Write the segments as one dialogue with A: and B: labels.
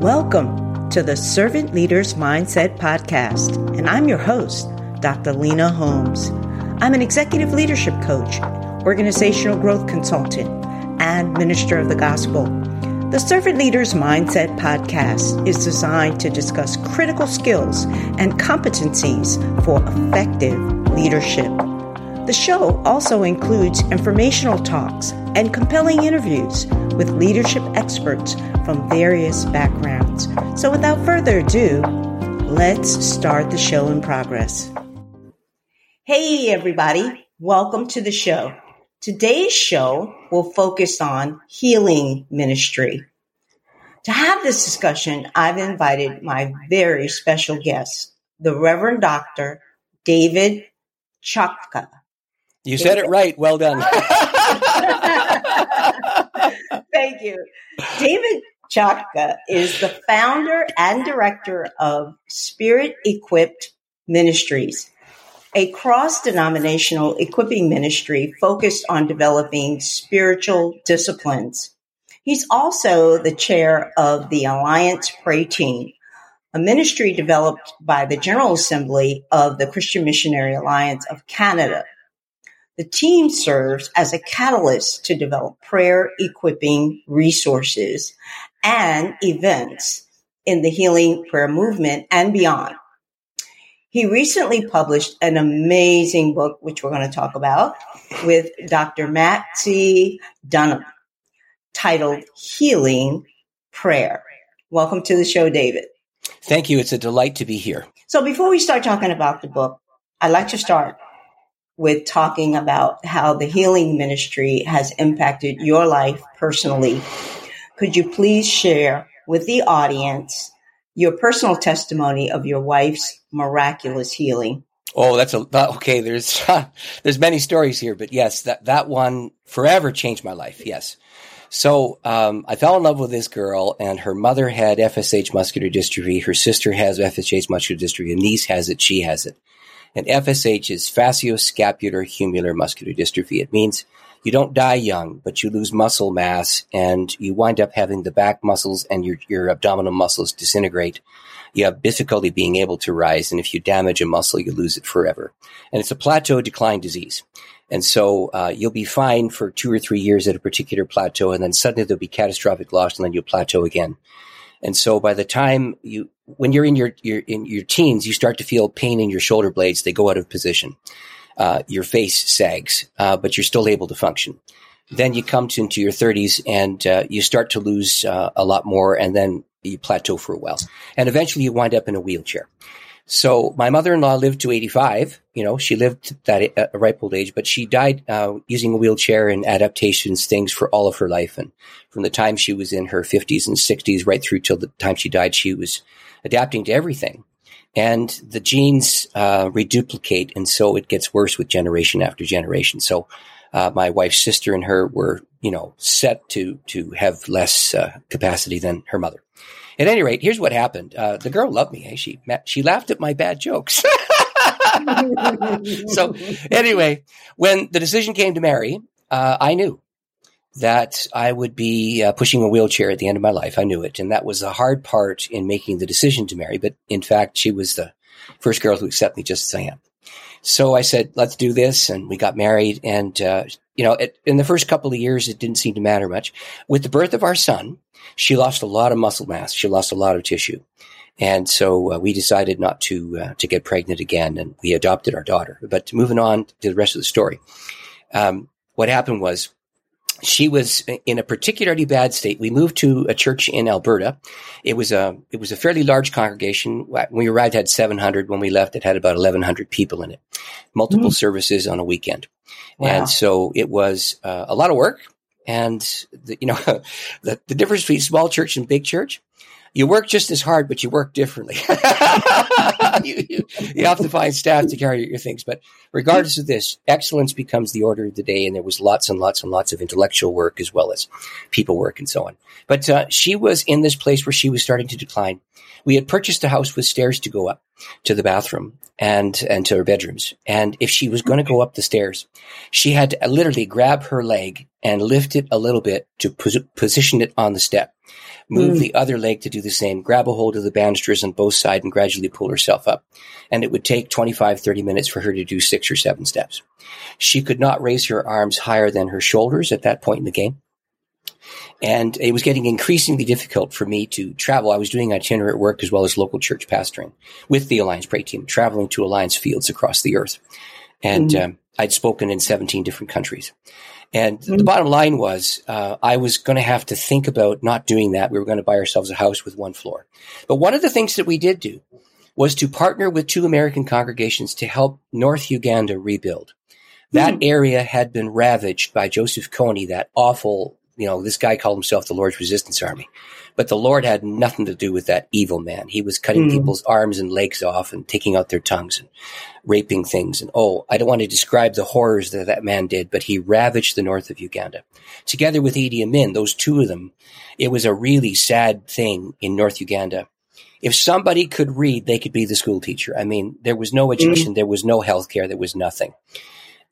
A: Welcome to the Servant Leaders Mindset Podcast, and I'm your host, Dr. Lena Holmes. I'm an executive leadership coach, organizational growth consultant, and minister of the gospel. The Servant Leaders Mindset Podcast is designed to discuss critical skills and competencies for effective leadership. The show also includes informational talks and compelling interviews with leadership experts from various backgrounds. So, without further ado, let's start the show in progress. Hey, everybody, welcome to the show. Today's show will focus on healing ministry. To have this discussion, I've invited my very special guest, the Reverend Dr. David Chotka.
B: You said it right. Well done.
A: You. David Chotka is the founder and director of Spirit Equipped Ministries, a cross denominational equipping ministry focused on developing spiritual disciplines. He's also the chair of the Alliance Pray Team, a ministry developed by the General Assembly of the Christian Missionary Alliance of Canada the team serves as a catalyst to develop prayer equipping resources and events in the healing prayer movement and beyond. He recently published an amazing book, which we're going to talk about, with Dr. Matt C. Dunham, titled Healing Prayer. Welcome to the show, David.
B: Thank you. It's a delight to be here.
A: So before we start talking about the book, I'd like to start with talking about how the healing ministry has impacted your life personally. Could you please share with the audience your personal testimony of your wife's miraculous healing?
B: Oh, that's a okay. There's there's many stories here, but yes, that that one forever changed my life. Yes. So um, I fell in love with this girl, and her mother had FSH muscular dystrophy. Her sister has FSH muscular dystrophy. A niece has it. She has it. And FSH is facioscapulohumeral muscular dystrophy. It means you don't die young, but you lose muscle mass and you wind up having the back muscles and your, your abdominal muscles disintegrate. You have difficulty being able to rise. And if you damage a muscle, you lose it forever. And it's a plateau decline disease. And so uh, you'll be fine for two or three years at a particular plateau, and then suddenly there'll be catastrophic loss, and then you'll plateau again. And so by the time you, when you're in your, your in your teens, you start to feel pain in your shoulder blades. They go out of position. Uh, your face sags, uh, but you're still able to function. Then you come to, into your 30s and uh, you start to lose uh, a lot more, and then you plateau for a while, and eventually you wind up in a wheelchair. So my mother-in-law lived to 85. You know, she lived that uh, ripe old age, but she died uh, using a wheelchair and adaptations, things for all of her life. And from the time she was in her 50s and 60s, right through till the time she died, she was adapting to everything. And the genes uh, reduplicate, and so it gets worse with generation after generation. So uh, my wife's sister and her were, you know, set to to have less uh, capacity than her mother. At any rate, here's what happened. Uh, the girl loved me. She she laughed at my bad jokes. so anyway, when the decision came to marry, uh, I knew that I would be uh, pushing a wheelchair at the end of my life. I knew it, and that was the hard part in making the decision to marry. But in fact, she was the first girl to accept me just as I am. So I said, "Let's do this," and we got married. And uh, you know, it, in the first couple of years, it didn't seem to matter much. With the birth of our son, she lost a lot of muscle mass. She lost a lot of tissue. And so uh, we decided not to uh, to get pregnant again, and we adopted our daughter. But moving on to the rest of the story, um, what happened was she was in a particularly bad state. We moved to a church in Alberta. It was a it was a fairly large congregation. When we arrived, it had seven hundred. When we left, it had about eleven hundred people in it. Multiple mm. services on a weekend, wow. and so it was uh, a lot of work. And the, you know, the, the difference between small church and big church, you work just as hard, but you work differently. you, you, you, have to find staff to carry your things. But regardless of this, excellence becomes the order of the day. And there was lots and lots and lots of intellectual work as well as people work and so on. But uh, she was in this place where she was starting to decline. We had purchased a house with stairs to go up to the bathroom and and to her bedrooms. And if she was going to go up the stairs, she had to literally grab her leg and lift it a little bit to pos- position it on the step. Move mm. the other leg to do the same, grab a hold of the banisters on both sides and gradually pull herself up. And it would take 25, 30 minutes for her to do six or seven steps. She could not raise her arms higher than her shoulders at that point in the game. And it was getting increasingly difficult for me to travel. I was doing itinerant work as well as local church pastoring with the Alliance Pray Team, traveling to Alliance fields across the earth. And mm-hmm. um, I'd spoken in 17 different countries. And mm-hmm. the bottom line was, uh, I was going to have to think about not doing that. We were going to buy ourselves a house with one floor. But one of the things that we did do was to partner with two American congregations to help North Uganda rebuild. That mm-hmm. area had been ravaged by Joseph Kony, that awful you know, this guy called himself the Lord's Resistance Army, but the Lord had nothing to do with that evil man. He was cutting mm. people's arms and legs off and taking out their tongues and raping things. And oh, I don't want to describe the horrors that that man did, but he ravaged the north of Uganda. Together with Idi Amin, those two of them, it was a really sad thing in North Uganda. If somebody could read, they could be the school teacher. I mean, there was no education, mm. there was no health care, there was nothing.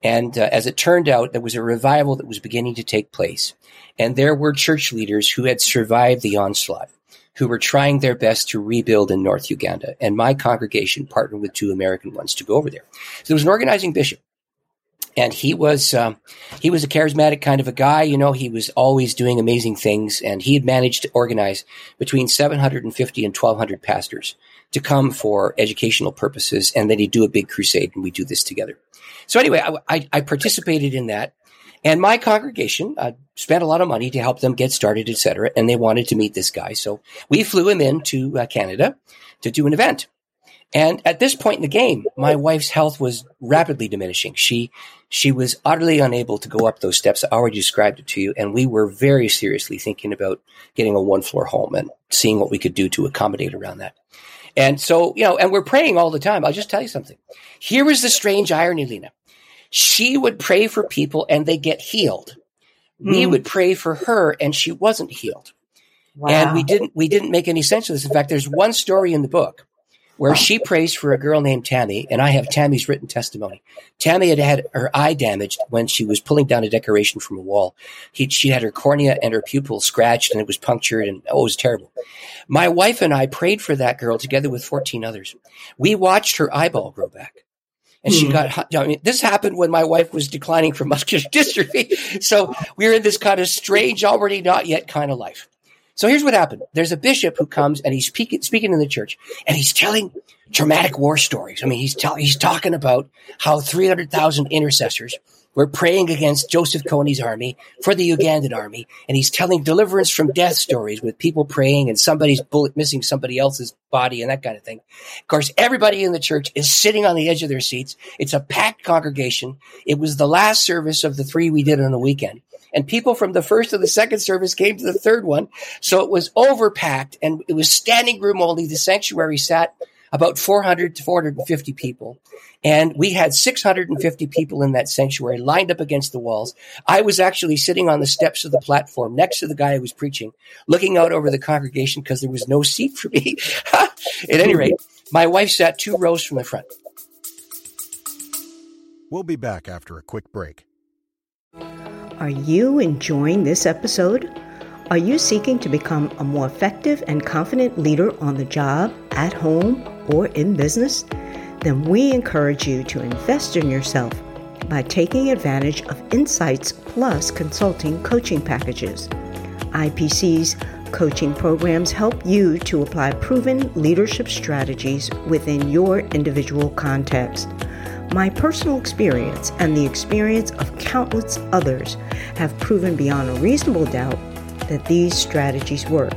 B: And uh, as it turned out, there was a revival that was beginning to take place. And there were church leaders who had survived the onslaught, who were trying their best to rebuild in North Uganda. And my congregation partnered with two American ones to go over there. So there was an organizing bishop. And he was um, he was a charismatic kind of a guy, you know. He was always doing amazing things, and he had managed to organize between 750 and 1,200 pastors to come for educational purposes, and then he'd do a big crusade, and we do this together. So anyway, I, I, I participated in that. And my congregation uh, spent a lot of money to help them get started, et cetera. And they wanted to meet this guy. So we flew him in to uh, Canada to do an event. And at this point in the game, my wife's health was rapidly diminishing. She, she was utterly unable to go up those steps. I already described it to you. And we were very seriously thinking about getting a one floor home and seeing what we could do to accommodate around that. And so, you know, and we're praying all the time. I'll just tell you something. Here is the strange irony, Lena. She would pray for people and they get healed. Mm. We hmm. would pray for her and she wasn't healed. Wow. And we didn't, we didn't make any sense of this. In fact, there's one story in the book where she prays for a girl named Tammy, and I have Tammy's written testimony. Tammy had had her eye damaged when she was pulling down a decoration from a wall. He, she had her cornea and her pupil scratched, and it was punctured, and oh, it was terrible. My wife and I prayed for that girl together with 14 others. We watched her eyeball grow back. And she hmm. got, I mean, this happened when my wife was declining from muscular dystrophy. So we were in this kind of strange, already not yet kind of life. So here's what happened. There's a bishop who comes and he's speaking, speaking in the church and he's telling dramatic war stories. I mean, he's telling, he's talking about how 300,000 intercessors were praying against Joseph Kony's army for the Ugandan army. And he's telling deliverance from death stories with people praying and somebody's bullet missing somebody else's body and that kind of thing. Of course, everybody in the church is sitting on the edge of their seats. It's a packed congregation. It was the last service of the three we did on the weekend and people from the first to the second service came to the third one. So it was overpacked and it was standing room only. The sanctuary sat about 400 to 450 people. And we had 650 people in that sanctuary lined up against the walls. I was actually sitting on the steps of the platform next to the guy who was preaching, looking out over the congregation because there was no seat for me. At any rate, my wife sat two rows from the front.
C: We'll be back after a quick break.
A: Are you enjoying this episode? Are you seeking to become a more effective and confident leader on the job, at home, or in business? Then we encourage you to invest in yourself by taking advantage of Insights Plus consulting coaching packages. IPC's coaching programs help you to apply proven leadership strategies within your individual context. My personal experience and the experience of countless others have proven beyond a reasonable doubt that these strategies work.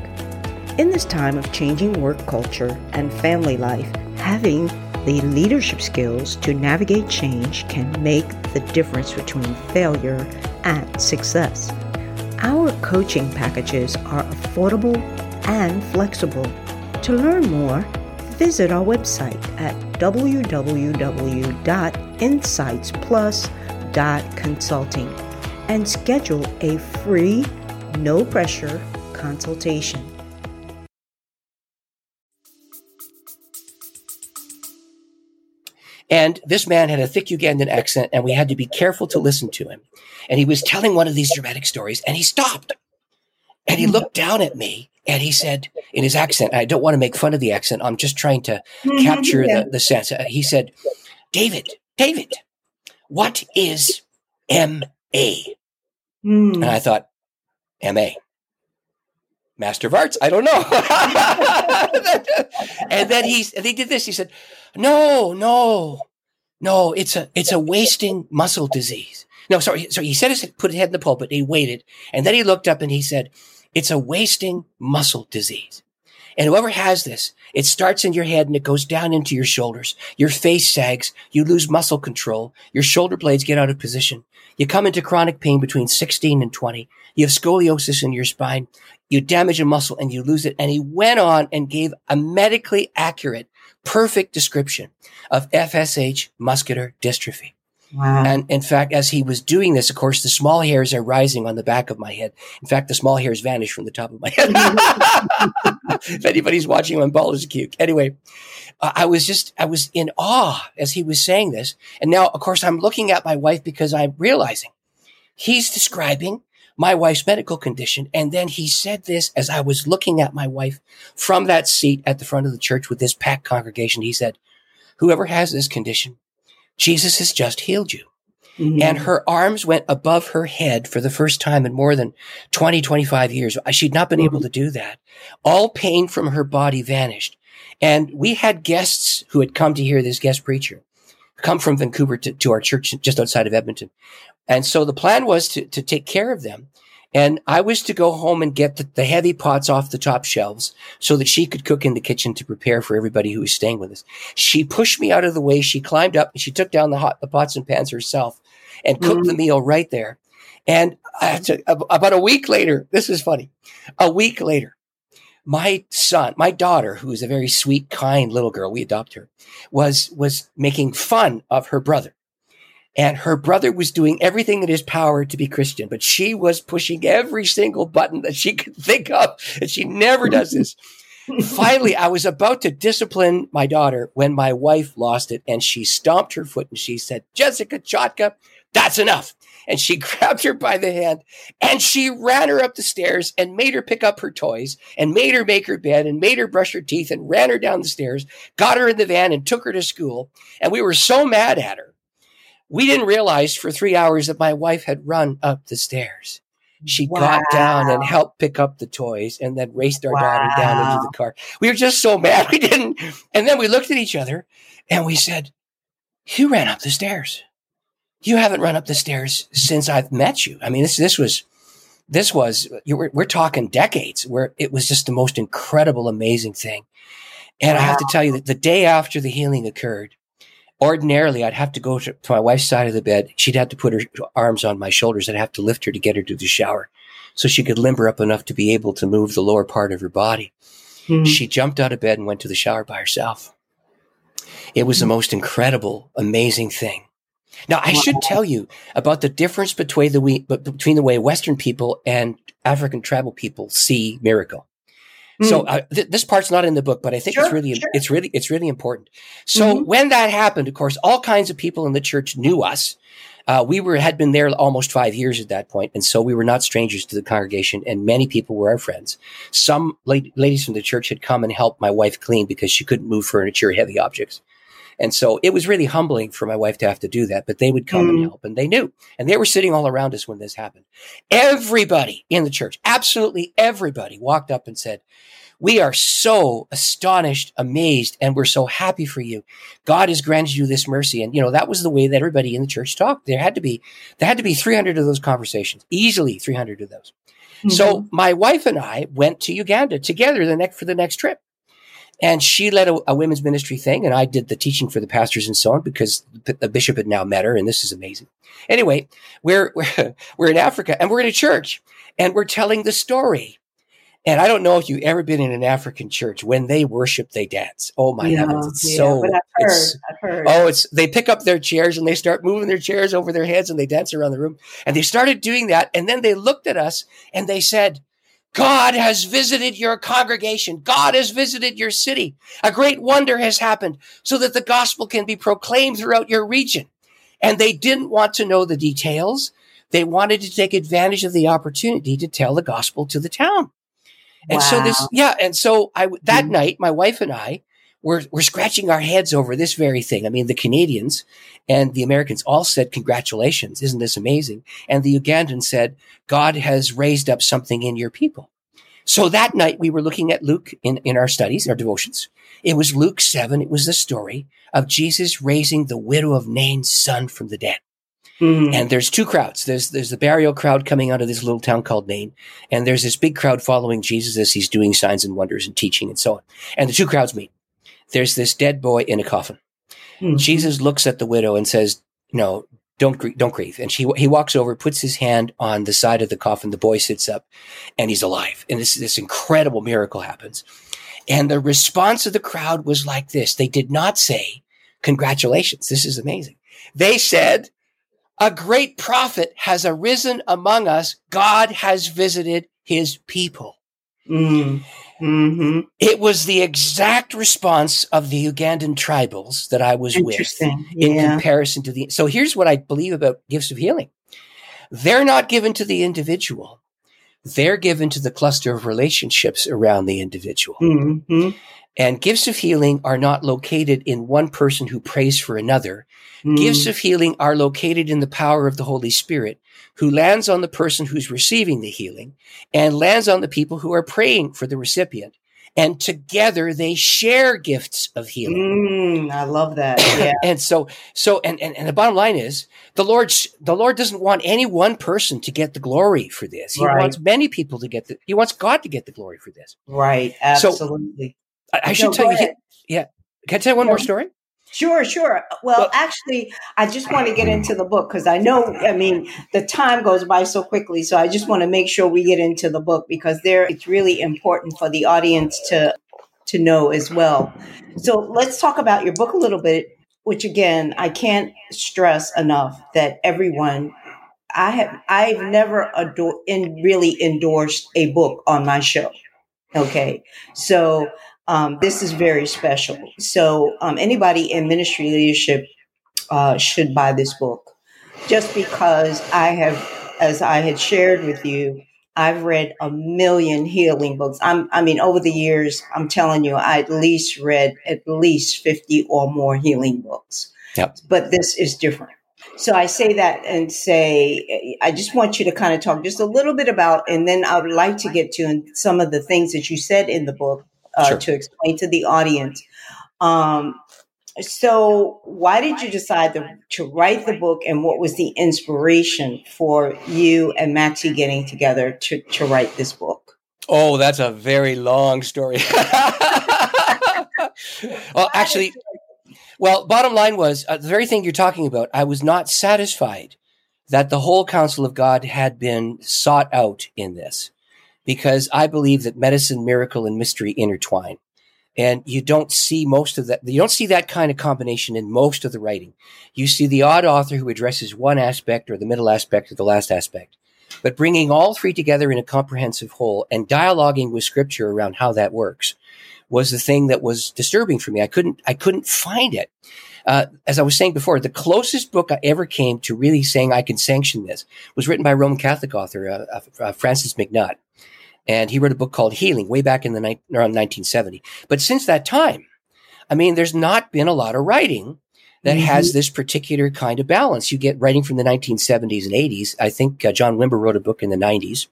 A: In this time of changing work culture and family life, having the leadership skills to navigate change can make the difference between failure and success. Our coaching packages are affordable and flexible. To learn more, visit our website at www.insightsplus.consulting and schedule a free, no pressure consultation.
B: And this man had a thick Ugandan accent, and we had to be careful to listen to him. And he was telling one of these dramatic stories, and he stopped. And he looked down at me and he said in his accent, I don't want to make fun of the accent. I'm just trying to
D: Mhm,
B: capture the, the sense. Uh, He said, David, David, what is MA?
D: Mm.
B: And I thought, MA. Master of Arts? I don't know. and then he, and he did this. He said, no, no, no, it's a, it's a wasting muscle disease. No, sorry. So he said his, put his head in the pulpit. He waited and then he looked up and he said, it's a wasting muscle disease. And whoever has this, it starts in your head and it goes down into your shoulders. Your face sags. You lose muscle control. Your shoulder blades get out of position. You come into chronic pain between 16 and 20. You have scoliosis in your spine. You damage a muscle and you lose it. And he went on and gave a medically accurate, perfect description of FSH muscular dystrophy.
D: Wow.
B: And in fact, as he was doing this, of course, the small hairs are rising on the back of my head. In fact, the small hairs vanish from the top of my head. if anybody's watching on Ballers Cute. Anyway, uh, I was just, I was in awe as he was saying this. And now, of course, I'm looking at my wife because I'm realizing he's describing my wife's medical condition. And then he said this as I was looking at my wife from that seat at the front of the church with this packed congregation. He said, whoever has this condition, Jesus has just healed you.
D: Mhm.
B: And her arms went above her head for the first time in more than 20, 25 years. She'd not been able to do that. All pain from her body vanished. And we had guests who had come to hear this guest preacher come from Vancouver to, to our church just outside of Edmonton. And so the plan was to, to take care of them. And I was to go home and get the, the heavy pots off the top shelves so that she could cook in the kitchen to prepare for everybody who was staying with us. She pushed me out of the way. She climbed up and she took down the hot, the pots and pans herself and cooked
D: Mhm.
B: the meal right there. And to, about a week later, this is funny. A week later, my son, my daughter, who is a very sweet, kind little girl, we adopt her, was, was making fun of her brother. And her brother was doing everything in his power to be Christian, but she was pushing every single button that she could think of. And she never does this. Finally, I was about to discipline my daughter when my wife lost it and she stomped her foot and she said, Jessica Chotka, that's enough. And she grabbed her by the hand and she ran her up the stairs and made her pick up her toys and made her make her bed and made her brush her teeth and ran her down the stairs, got her in the van and took her to school. And we were so mad at her. We didn't realize for three hours that my wife had run up the stairs. She got down and helped pick up the toys and then raced our daughter down into the car. We were just so mad we didn't. And then we looked at each other and we said, You ran up the stairs. You haven't run up the stairs since I've met you. I mean, this this was this was you were, we're talking decades where it was just the most incredible, amazing thing. And I have to tell you that the day after the healing occurred, ordinarily I'd have to go to, to my wife's side of the bed. She'd have to put her arms on my shoulders. I'd have to lift her to get her to the shower so she could limber up enough to be able to move the lower part of her body.
D: Mhm.
B: She jumped out of bed and went to the shower by herself. It was the most incredible, amazing thing. Now, I should tell you about the difference between the we, between the way Western people and African tribal people see miracle. So uh, th- this part's not in the book, but I think it's really,
D: sure.
B: it's really, it's really important. So
D: Mhm.
B: when that happened, of course, all kinds of people in the church knew us. Uh, we were had been there almost five years at that point, and so we were not strangers to the congregation, and many people were our friends. Some la- ladies from the church had come and helped my wife clean because she couldn't move furniture, heavy objects. And so it was really humbling for my wife to have to do that, but they would come and
D: Mm.
B: help and they knew. And they were sitting all around us when this happened. Everybody in the church, absolutely everybody walked up and said, we are so astonished, amazed, and we're so happy for you. God has granted you this mercy. And, you know, that was the way that everybody in the church talked. There had to be, there had to be 300 of those conversations, easily 300 of those. So my wife and I went to Uganda together the next, for the next trip. And she led a, a women's ministry thing, and I did the teaching for the pastors and so on because the, bishop had now met her, and this is amazing. Anyway, we're, we're we're in Africa, and we're in a church, and we're telling the story. And I don't know if you've ever been in an African church. When they worship, they dance. Oh my
D: yeah,
B: heavens! It's
D: yeah,
B: so
D: heard.
B: it's
D: I've heard.
B: Oh, it's they pick up their chairs and they start moving their chairs over their heads and they dance around the room. And they started doing that. And then they looked at us and they said, God has visited your congregation. God has visited your city. A great wonder has happened so that the gospel can be proclaimed throughout your region. And they didn't want to know the details. they wanted to take advantage of the opportunity to tell the gospel to the town. And so this, yeah. And so I, that
A: Mhm.
B: night, my wife and I were, were scratching our heads over this very thing. I mean, the Canadians and the Americans all said, congratulations. Isn't this amazing? And the Ugandans said, God has raised up something in your people. So that night we were looking at Luke in, in our studies, our devotions. It was Luke 7. It was the story of Jesus raising the widow of Nain's son from the dead.
A: Mm.
B: And there's two crowds. There's there's the burial crowd coming out of this little town called Nain, and there's this big crowd following Jesus as he's doing signs and wonders and teaching and so on. And the two crowds meet. There's this dead boy in a coffin.
A: Mhm.
B: Jesus looks at the widow and says, "No, don't grieve, don't grieve." And she he walks over, puts his hand on the side of the coffin. The boy sits up, and he's alive. And this this incredible miracle happens. And the response of the crowd was like this: They did not say, "Congratulations, this is amazing." They said, "A great prophet has arisen among us. God has visited His people."
A: Mm. Mhm.
B: It was the exact response of the Ugandan tribals that I was with in
A: Yeah.
B: comparison to the. So here's what I believe about gifts of healing. They're not given to the individual. They're given to the cluster of relationships around the individual.
A: Mhm.
B: And gifts of healing are not located in one person who prays for another.
A: Mm.
B: Gifts of healing are located in the power of the Holy Spirit, who lands on the person who's receiving the healing and lands on the people who are praying for the recipient. And together they share gifts of healing.
A: Mm, I love that. Yeah.
B: And so, so, and, and, and the bottom line is the Lord, the Lord doesn't want any one person to get the glory for this. He
A: Right.
B: wants many people to get the, he wants God to get the glory for this.
A: right.
B: So-
A: Absolutely.
B: I, I should
A: No,
B: tell you,
A: ahead.
B: yeah. Can I tell you one more story?
A: Sure, sure. Well,
B: Well-
A: actually, I just want to get into the book because I know, I mean, the time goes by so quickly. So I just want to make sure we get into the book because there it's really important for the audience to to know as well. So let's talk about your book a little bit, which again, I can't stress enough that everyone I have I've never ador- in really endorsed a book on my show. Okay. So um, this is very special. So um, anybody in ministry leadership uh, should buy this book, just because I have, as I had shared with you, I've read a million healing books. I'm, I mean, over the years, I'm telling you, I at least read at least fifty or more healing books.
B: Yep.
A: But this is different. So I say that and say, I just want you to kind of talk just a little bit about, and then I would like to get to some of the things that you said in the book uh,
B: Sure.
A: to explain to the audience. Um, so, why did you decide to, to write the book, and what was the inspiration for you and Maxie getting together to, to write this book?
B: Oh, that's a very long story. well, actually, well, bottom line was uh, the very thing you're talking about. I was not satisfied that the whole counsel of God had been sought out in this because I believe that medicine, miracle, and mystery intertwine. And you don't see most of that. You don't see that kind of combination in most of the writing. You see the odd author who addresses one aspect or the middle aspect or the last aspect. But bringing all three together in a comprehensive whole and dialoguing with scripture around how that works was the thing that was disturbing for me. I couldn't, I couldn't find it. Uh, as I was saying before, the closest book I ever came to really saying I can sanction this was written by a Roman Catholic author, uh, uh, Francis MacNutt. And he wrote a book called Healing way back in the ni- around 1970. But since that time, I mean, there's not been a lot of writing that
A: Mhm.
B: has this particular kind of balance. You get writing from the 1970s and 80s. I think uh, John Wimber wrote a book in the 90s.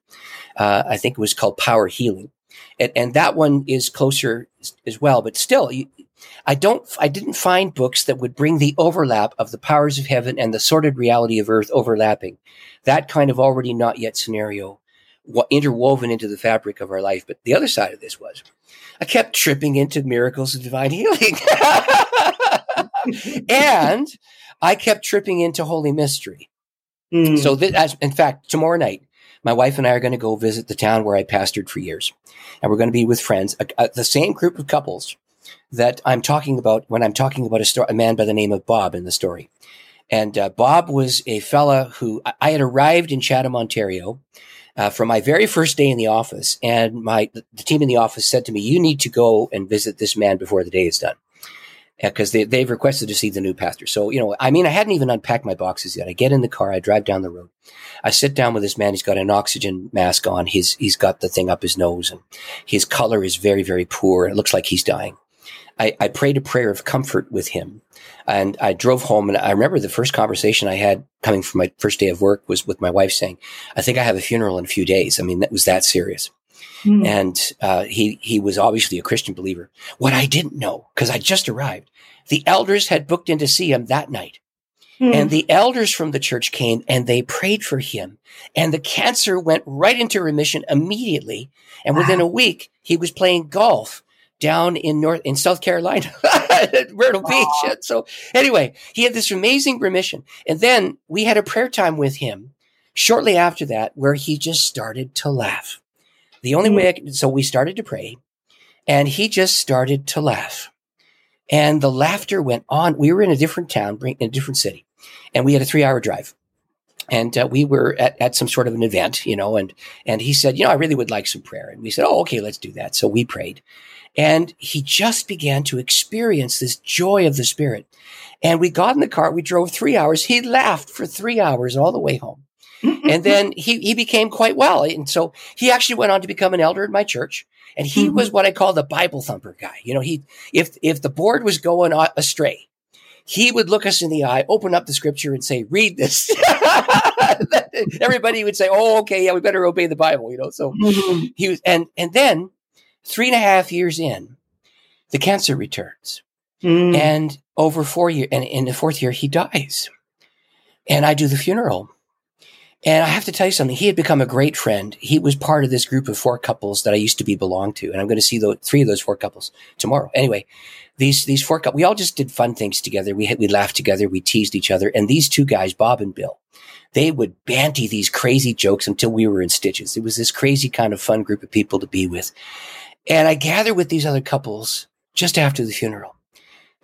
B: Uh, I think it was called Power Healing. And, and that one is closer as- as well. But still, you, I don't, I didn't find books that would bring the overlap of the powers of heaven and the sordid reality of earth overlapping. That kind of already not yet scenario interwoven into the fabric of our life. But the other side of this was I kept tripping into miracles of divine healing. and I kept tripping into holy mystery.
A: Mm.
B: So, as, in fact, tomorrow night, my wife and I are going to go visit the town where I pastored for years. And we're going to be with friends, a, a, the same group of couples that I'm talking about when I'm talking about a, sto- a man by the name of Bob in the story. And uh, Bob was a fella who I, I had arrived in Chatham, Ontario, uh, from my very first day in the office, and my the team in the office said to me, "You need to go and visit this man before the day is done." because they, they've requested to see the new pastor. So, you know, I mean, I hadn't even unpacked my boxes yet. I get in the car, I drive down the road. I sit down with this man. He's got an oxygen mask on. He's, he's got the thing up his nose and his color is very, very poor. It looks like he's dying. I, I prayed a prayer of comfort with him and I drove home and I remember the first conversation I had coming from my first day of work was with my wife saying, I think I have a funeral in a few days. I mean, that was that serious. Mm. And uh, he he was obviously a Christian believer. What I didn't know, because I just arrived, the elders had booked in to see him that night. Mm. And the elders from the church came and they prayed for him. And the cancer went right into remission immediately. And within a week, he was playing golf down in North in South Carolina at Myrtle. Beach. And so anyway, he had this amazing remission. And then we had a prayer time with him shortly after that where he just started to laugh. The only mm. way I could, so we started to pray and he just started to laugh. And the laughter went on. We were in a different town, in a different city, and we had a three hour drive. And uh, we were at, at some sort of an event, you know, and, and he said, you know, I really would like some prayer. And we said, oh, okay, let's do that. So we prayed. And he just began to experience this joy of the Spirit. And we got in the car, we drove three hours. He laughed for three hours all the way home. and then he, he became quite well. And so he actually went on to become an elder in my church. And he mm-hmm. was what I call the Bible thumper guy. You know, he, if, if the board was going astray, he would look us in the eye, open up the scripture and say, read this. Everybody would say, Oh, okay. Yeah, we better obey the Bible, you know? So mm-hmm. he was, and, and then three and a half years in, the cancer returns. Mm. And over four years, and in the fourth year, he dies. And I do the funeral. And I have to tell you something. He had become a great friend. He was part of this group of four couples that I used to be belonged to. And I'm going to see those, three of those four couples tomorrow. Anyway, these, these four couples, we all just did fun things together. We, we laughed together. We teased each other. And these two guys, Bob and Bill, they would banty these crazy jokes until we were in stitches. It was this crazy kind of fun group of people to be with. And I gather with these other couples just after the funeral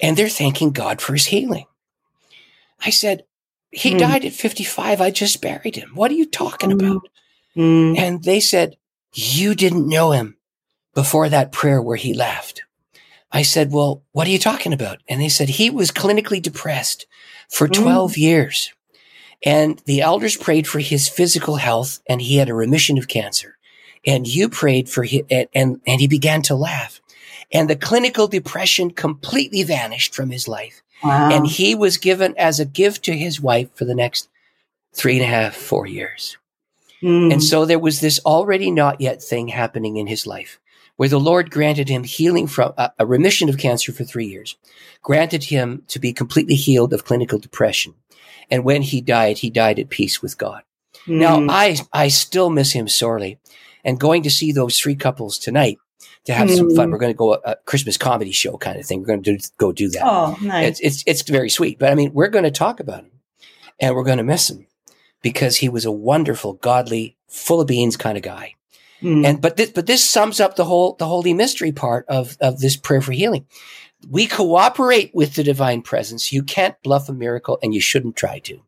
B: and they're thanking God for his healing. I said, he mm. died at 55. I just buried him. What are you talking mm. about? Mm. And they said, You didn't know him before that prayer where he laughed. I said, Well, what are you talking about? And they said, He was clinically depressed for hmm. 12 years. And the elders prayed for his physical health and he had a remission of cancer. And you prayed for him and, and, and he began to laugh. And the clinical depression completely vanished from his life. Wow. And he was given as a gift to his wife for the next three and a half, four years. Mm. And so there was this already not yet thing happening in his life where the Lord granted him healing from uh, a remission of cancer for three years, granted him to be completely healed of clinical depression. And when he died, he died at peace with God. Mm. Now, I, I still miss him sorely. And going to see those three couples tonight to have mm. some fun. Hmm. We're going to go a, a, Christmas comedy show kind of thing. We're going to do, go do that.
A: Oh, nice.
B: It's, it's, it's very sweet. But I mean, we're going to talk about him and we're going to miss him because he was a wonderful, godly, full of beans kind of guy. Mm. And, but this, but this sums up the whole, the holy mystery part of, of this prayer for healing. We cooperate with the divine presence. You can't bluff a miracle and you shouldn't try to.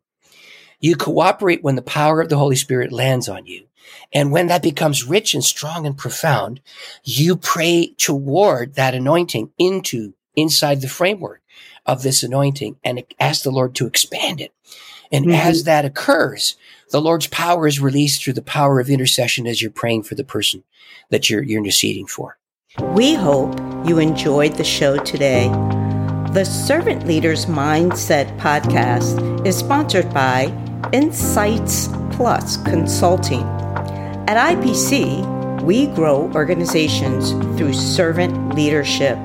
B: You cooperate when the power of the Holy Spirit lands on you. And when that becomes rich and strong and profound, you pray toward that anointing into inside the framework of this anointing and ask the Lord to expand it. And mm-hmm. as that occurs, the Lord's power is released through the power of intercession as you're praying for the person that you're, you're interceding for.
A: We hope you enjoyed the show today. The Servant Leaders Mindset podcast is sponsored by Insights Plus Consulting. At IPC, we grow organizations through servant leadership.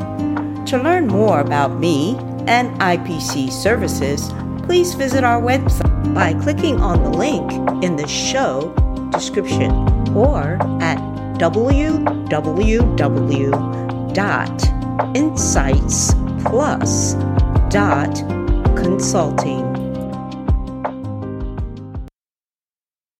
A: To learn more about me and IPC services, please visit our website by clicking on the link in the show description or at www.insightsplus.consulting.